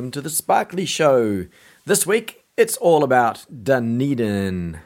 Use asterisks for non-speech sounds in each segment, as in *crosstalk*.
Welcome to the Sparkly Show. This week it's all about Dunedin.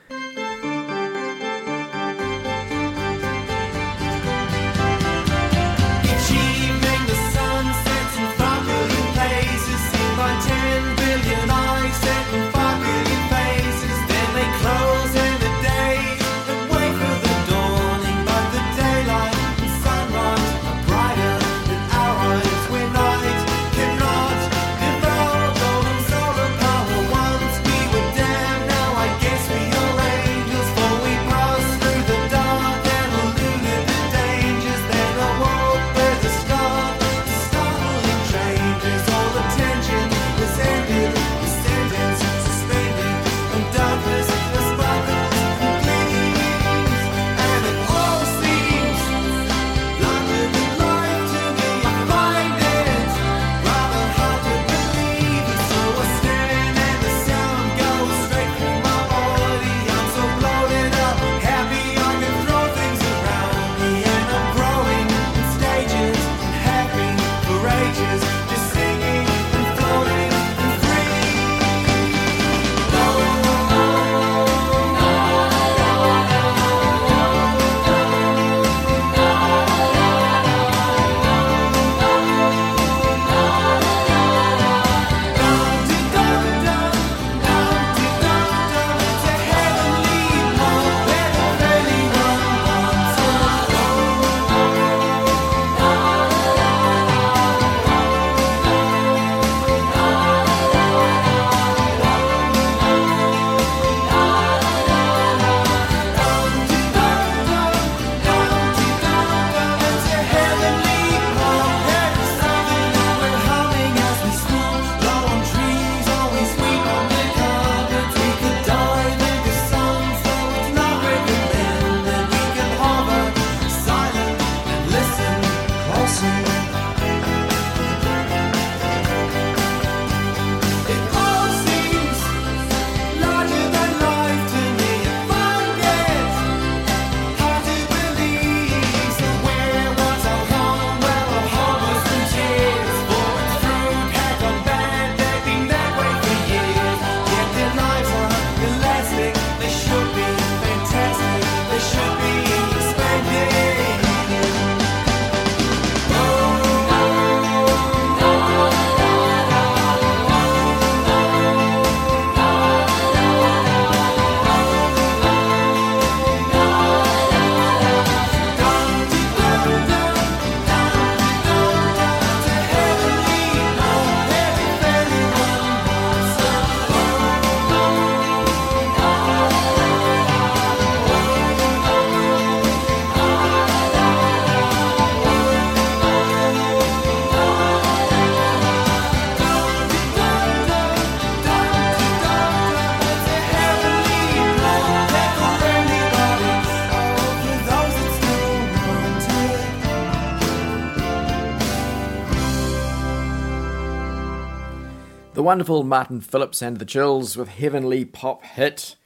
Wonderful Martin Phillips and the Chills with Heavenly Pop Hit.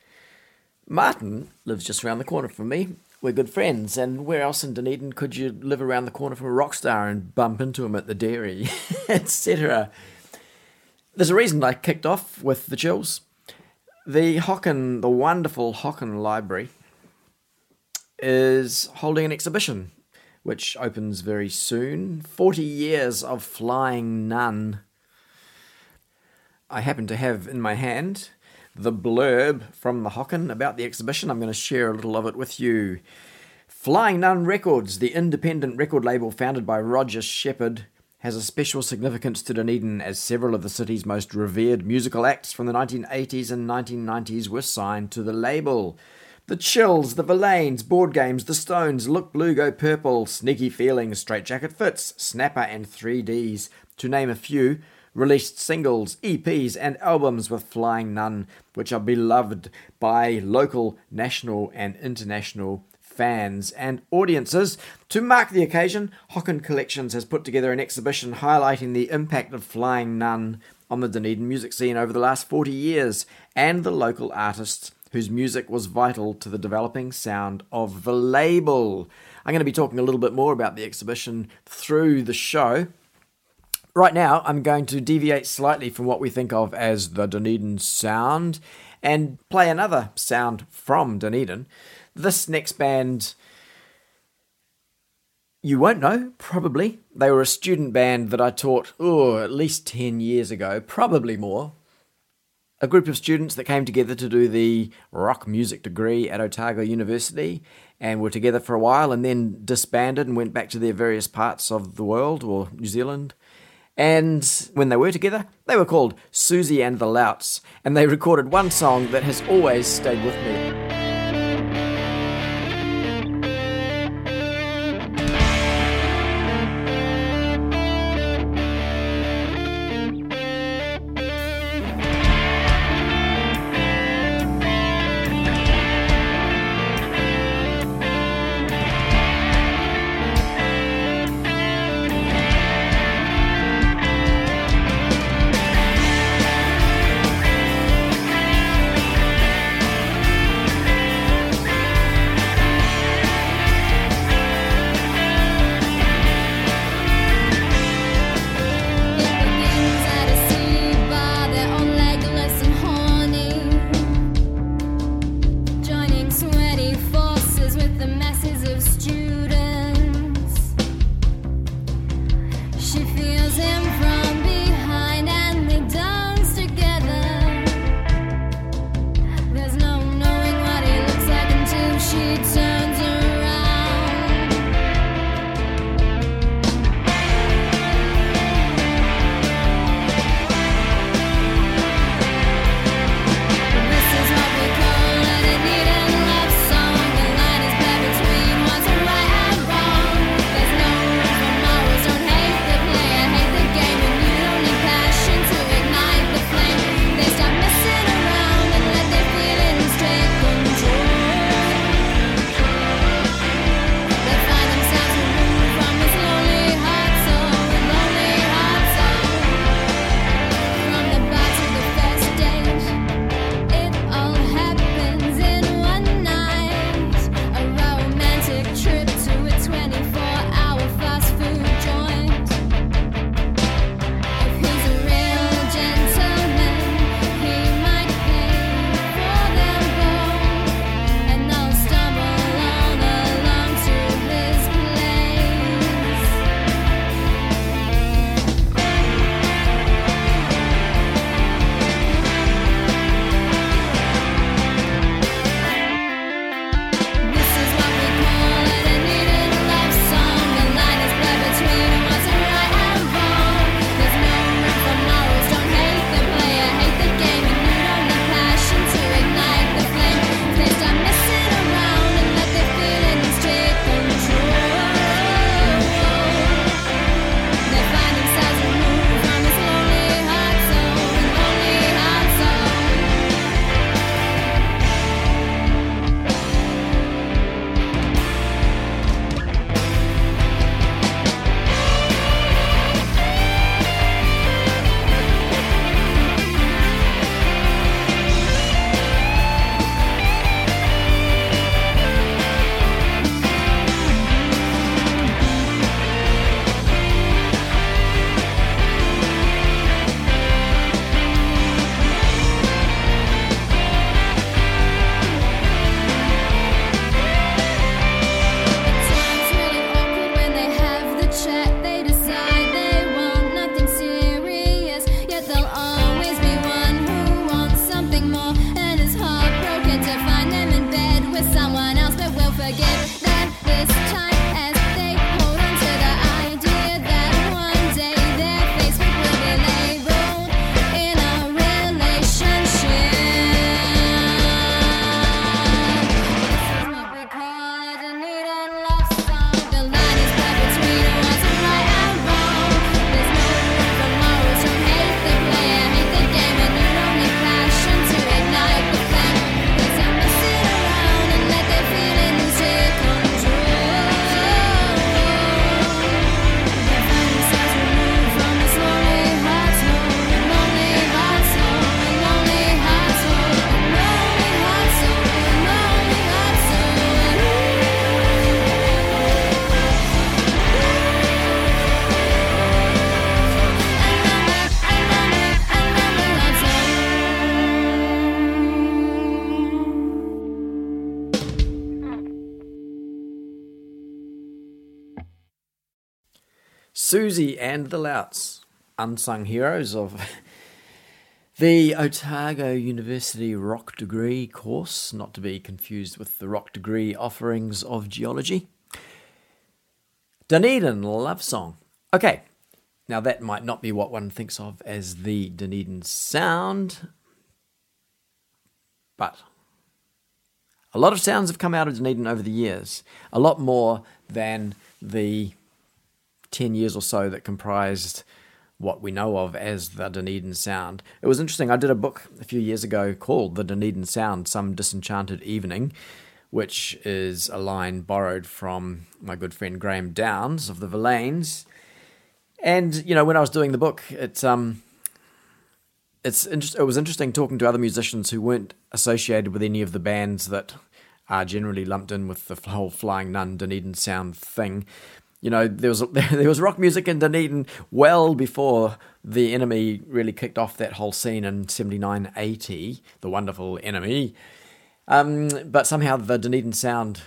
Martin lives just around the corner from me. We're good friends, and where else in Dunedin could you live around the corner from a rock star and bump into him at the dairy, *laughs* etc.? There's a reason I kicked off with the Chills. The Hocken, the wonderful Hocken Library, is holding an exhibition which opens very soon. 40 years of flying nun. I happen to have in my hand the blurb from the Hocken about the exhibition. I'm going to share a little of it with you. Flying Nun Records, the independent record label founded by Roger Shepherd, has a special significance to Dunedin as several of the city's most revered musical acts from the 1980s and 1990s were signed to the label. The Chills, The Verlaines, Bored Games, The Stones, Look Blue Go Purple, Sneaky Feelings, Straitjacket Fits, Snapper, and 3Ds, to name a few, released singles, EPs, and albums with Flying Nun, which are beloved by local, national, and international fans and audiences. To mark the occasion, Hocken Collections has put together an exhibition highlighting the impact of Flying Nun on the Dunedin music scene over the last 40 years and the local artists whose music was vital to the developing sound of the label. I'm going to be talking a little bit more about the exhibition through the show. Right now, I'm going to deviate slightly from what we think of as the Dunedin sound and play another sound from Dunedin. This next band, you won't know, probably. They were a student band that I taught, oh, at least 10 years ago, probably more. A group of students that came together to do the rock music degree at Otago University and were together for a while and then disbanded and went back to their various parts of the world or New Zealand. And when they were together, they were called Susie and the Louts, and they recorded one song that has always stayed with me. Susie and the Louts, unsung heroes of *laughs* the Otago University Rock Degree course, not to be confused with the Rock Degree offerings of geology. Dunedin Love Song. Okay, now that might not be what one thinks of as the Dunedin sound, but a lot of sounds have come out of Dunedin over the years, a lot more than the 10 years or so that comprised what we know of as the Dunedin Sound. It was interesting. I did a book a few years ago called The Dunedin Sound Some Disenchanted Evening, which is a line borrowed from my good friend Graeme Downes of the Verlaines. And, you know, when I was doing the book, it's, um, it's it was interesting talking to other musicians who weren't associated with any of the bands that are generally lumped in with the whole Flying Nun Dunedin Sound thing you know, there was *laughs* there was rock music in Dunedin well before the enemy really kicked off that whole scene in 79 80, the wonderful enemy. Um, but somehow the Dunedin sound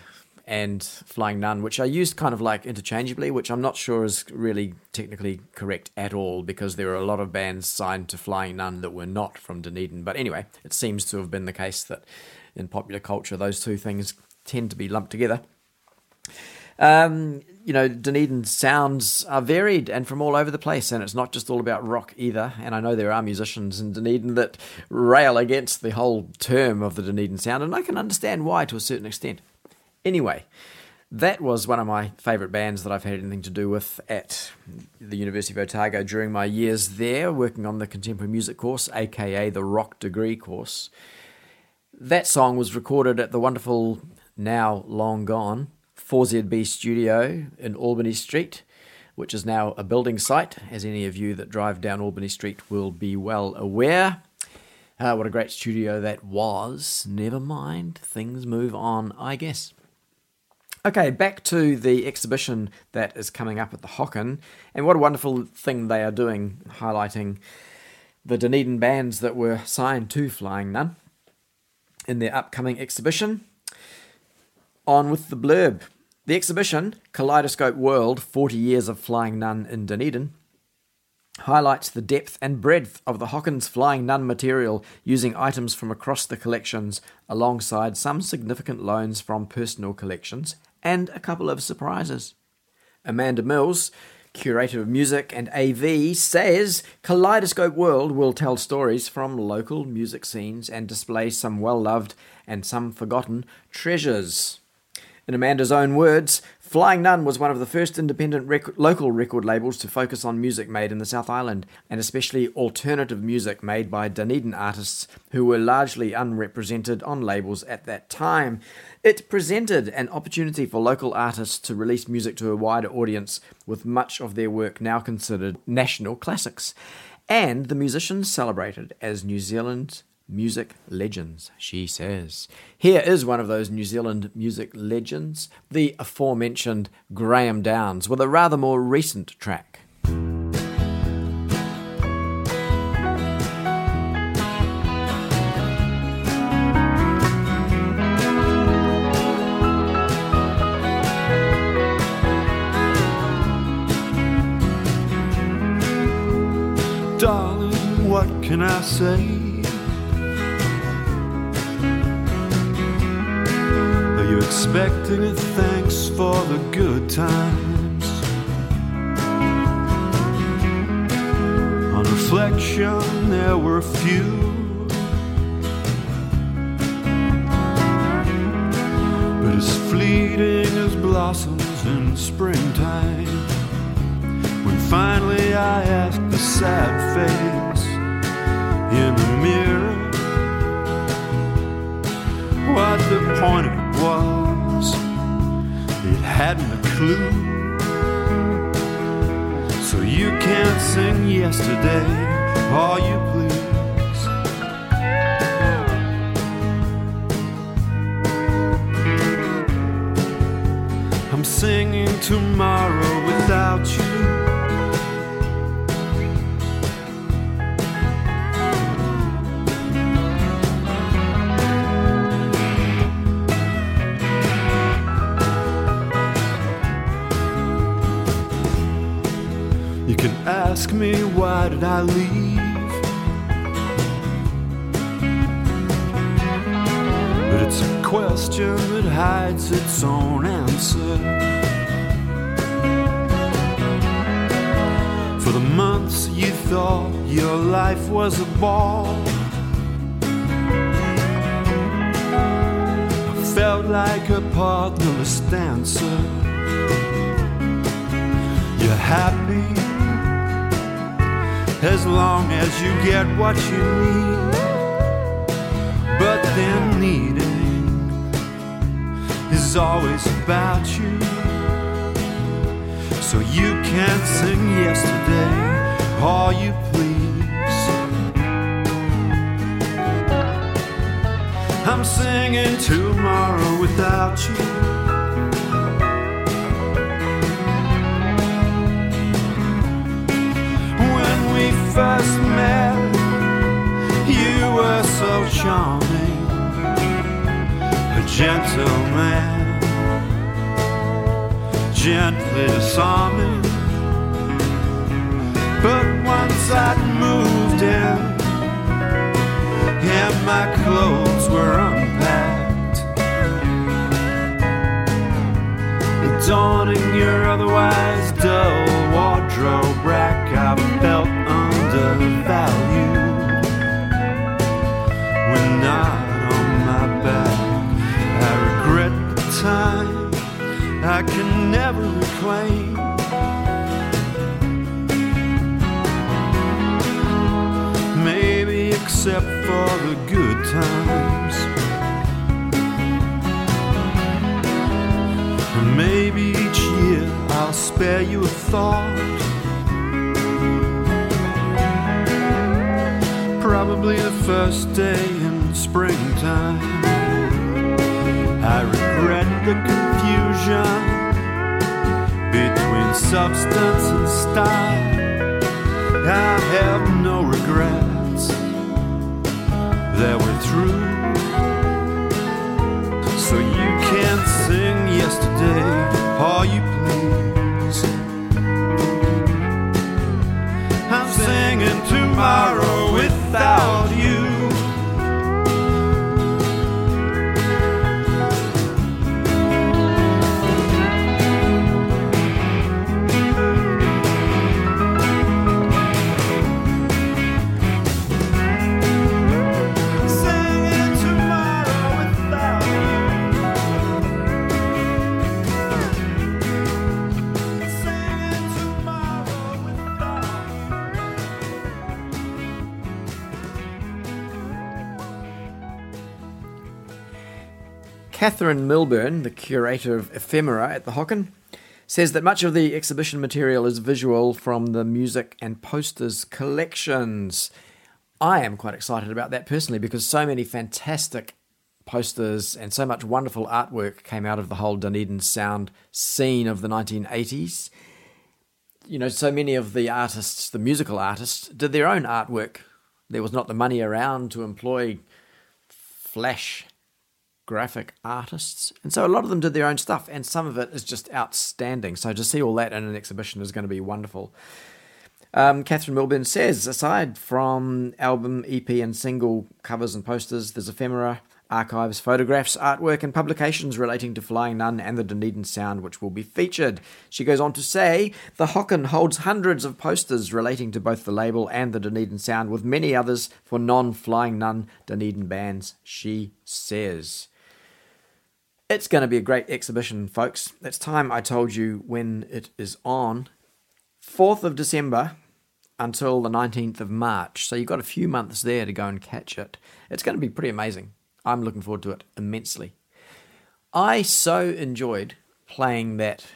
and Flying Nun, which I used kind of like interchangeably, which I'm not sure is really technically correct at all because there are a lot of bands signed to Flying Nun that were not from Dunedin. But anyway, it seems to have been the case that in popular culture those two things tend to be lumped together. Um, you know, Dunedin sounds are varied and from all over the place, and it's not just all about rock either. And I know there are musicians in Dunedin that rail against the whole term of the Dunedin sound, and I can understand why to a certain extent. Anyway, that was one of my favourite bands that I've had anything to do with at the University of Otago during my years there, working on the contemporary music course, aka the rock degree course. That song was recorded at the wonderful, now long gone, 4ZB studio in Albany Street, which is now a building site, as any of you that drive down Albany Street will be well aware. Uh, what a great studio that was. Never mind, things move on, I guess. Okay, back to the exhibition that is coming up at the Hocken, and what a wonderful thing they are doing, highlighting the Dunedin bands that were signed to Flying Nun in their upcoming exhibition. On with the blurb. The exhibition, Kaleidoscope World 40 Years of Flying Nun in Dunedin, highlights the depth and breadth of the Hocken's Flying Nun material using items from across the collections alongside some significant loans from personal collections and a couple of surprises. Amanda Mills, curator of music and AV, says Kaleidoscope World will tell stories from local music scenes and display some well loved and some forgotten treasures. In Amanda's own words, Flying Nun was one of the first independent rec- local record labels to focus on music made in the South Island, and especially alternative music made by Dunedin artists who were largely unrepresented on labels at that time. It presented an opportunity for local artists to release music to a wider audience, with much of their work now considered national classics. And the musicians celebrated as New Zealand's music legends, she says. Here is one of those New Zealand music legends, the aforementioned Graeme Downes, with a rather more recent track. Darling, what can I say? There were few. But as fleeting as blossoms in springtime. When finally I asked the sad face in the mirror what the point it was, it hadn't a clue. So you can't sing yesterday, all you please. I'm singing tomorrow without you. Ask me why did I leave? But it's a question that hides its own answer. For the months you thought your life was a ball. I felt like a partnerless dancer. As long as you get what you need. But then needing is always about you. So you can sing yesterday all you please. I'm singing tomorrow without you. First met, you were so charming, a gentleman, gently disarming. But once I'd moved in, and my clothes were unpacked, adorning your otherwise not on my back, I regret the time I can never reclaim. Maybe except for the good times. Maybe each year I'll spare you a thought. Probably the first day in springtime. I regret the confusion between substance and style. I have no regrets that we're through. Catherine Milburn, the curator of ephemera at the Hocken, says that much of the exhibition material is visual from the music and posters collections. I am quite excited about that personally because so many fantastic posters and so much wonderful artwork came out of the whole Dunedin sound scene of the 1980s. You know, so many of the artists, the musical artists, did their own artwork. There was not the money around to employ flash graphic artists. And so a lot of them did their own stuff, and some of it is just outstanding. So to see all that in an exhibition is going to be wonderful. Um, Catherine Milburn says, aside from album, EP, and single covers and posters, there's ephemera, archives, photographs, artwork, and publications relating to Flying Nun and the Dunedin Sound, which will be featured. She goes on to say, the Hocken holds hundreds of posters relating to both the label and the Dunedin Sound, with many others for non Flying Nun Dunedin bands, she says. It's going to be a great exhibition, folks. It's time I told you when it is on. 4th of December until the 19th of March. So you've got a few months there to go and catch it. It's going to be pretty amazing. I'm looking forward to it immensely. I so enjoyed playing that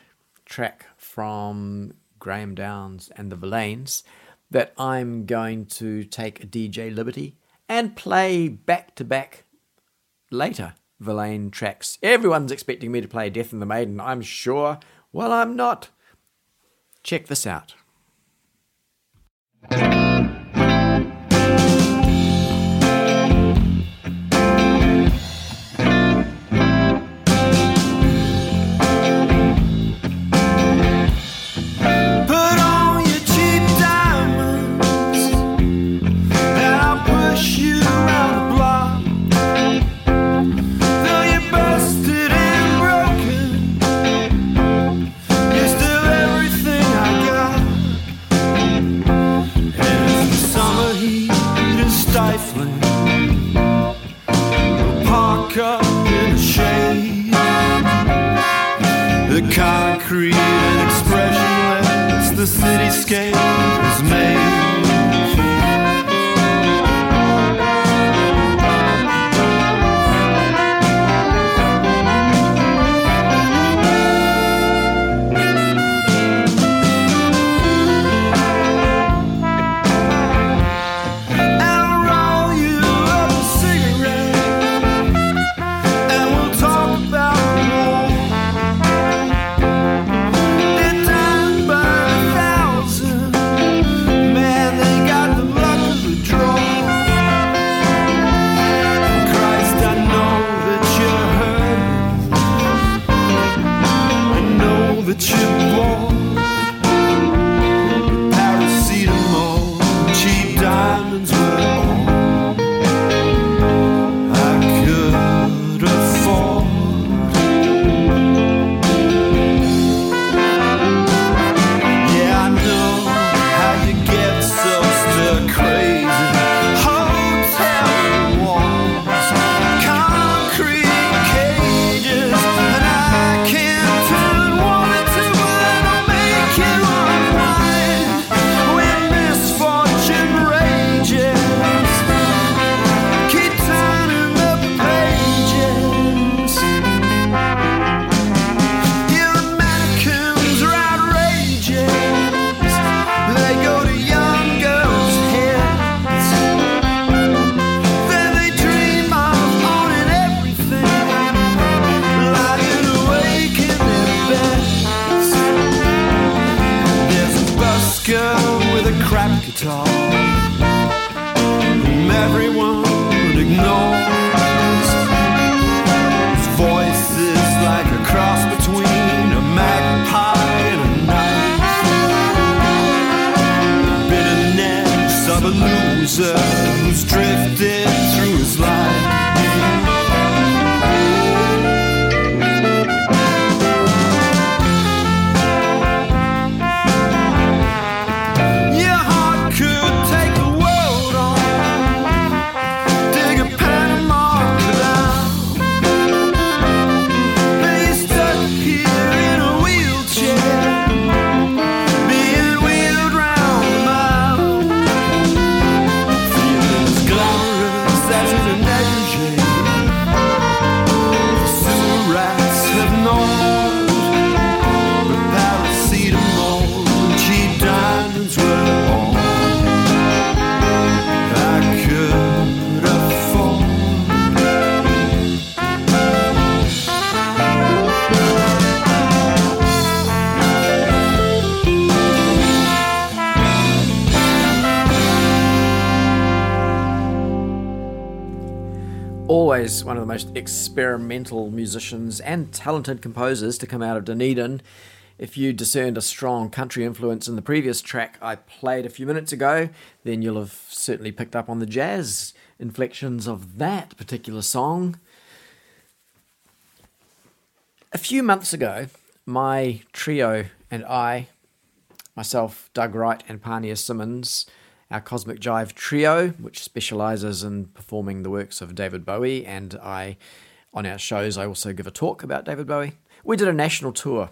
track from Graeme Downes and the Verlaines that I'm going to take a DJ liberty and play back to back later Verlaine tracks. Everyone's expecting me to play Death and the Maiden, I'm sure. Well, I'm not. Check this out. Guitar, whom everyone ignores. His voice is like a cross between a magpie and a knife. Bitterness of a loser most experimental musicians and talented composers to come out of Dunedin. If you discerned a strong country influence in the previous track I played a few minutes ago, then you'll have certainly picked up on the jazz inflections of that particular song. A few months ago, my trio and I, myself, Doug Wright, and Pania Simmons, our Cosmic Jive trio, which specializes in performing the works of David Bowie, and I, on our shows, I also give a talk about David Bowie. We did a national tour,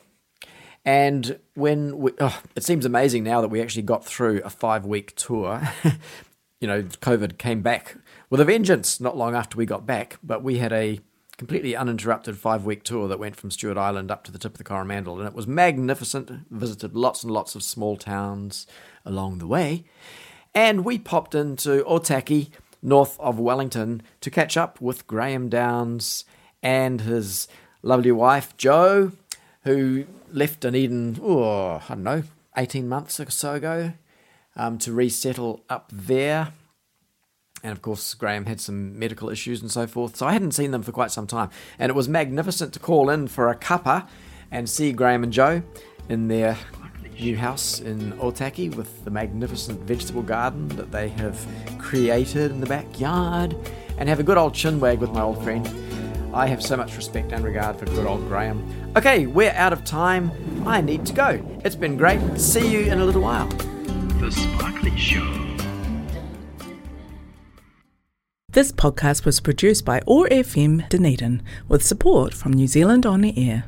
and when we, oh, it seems amazing now that we actually got through a five-week tour. *laughs* you know, COVID came back with a vengeance not long after we got back, but we had a completely uninterrupted five week tour that went from Stewart Island up to the tip of the Coromandel, and it was magnificent. Visited lots and lots of small towns along the way. And we popped into Otaki, north of Wellington, to catch up with Graeme Downes and his lovely wife, Jo, who left Dunedin, oh, I don't know, 18 months or so ago, um, to resettle up there. And of course, Graeme had some medical issues and so forth. So I hadn't seen them for quite some time. And it was magnificent to call in for a cuppa and see Graeme and Jo in their new house in Otaki with the magnificent vegetable garden that they have created in the backyard and have a good old chinwag with my old friend. I have so much respect and regard for good old Graeme. Okay, we're out of time. I need to go. It's been great. See you in a little while. The Sparkly Show. This podcast was produced by OAR FM Dunedin with support from New Zealand On the Air.